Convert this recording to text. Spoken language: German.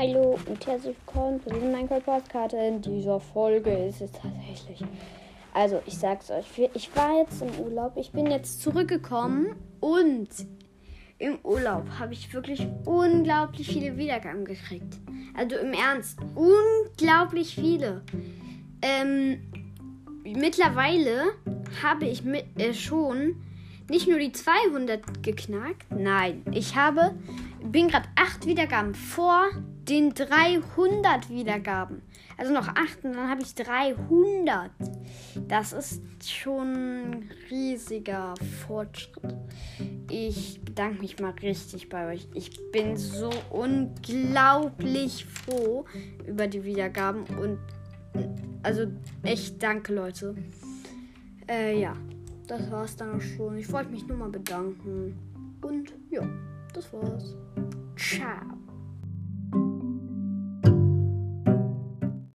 Hallo und herzlich willkommen zu diesem Minecraft-Postkarte. In dieser Folge ist es tatsächlich. Also, ich sag's euch, ich war jetzt im Urlaub, ich bin jetzt zurückgekommen und im Urlaub habe ich wirklich unglaublich viele Wiedergaben gekriegt. Also im Ernst, unglaublich viele. Ähm, mittlerweile habe ich mit, äh, schon nicht nur die 200 geknackt, nein, ich habe bin gerade 8 Wiedergaben vor den 300 Wiedergaben. Also noch 8 und dann habe ich 300. Das ist schon ein riesiger Fortschritt. Ich bedanke mich mal richtig bei euch. Ich bin so unglaublich froh über die Wiedergaben und also echt danke Leute. Äh, ja, das war's dann auch schon. Ich wollte mich nur mal bedanken. Und ja, das war's. Ciao.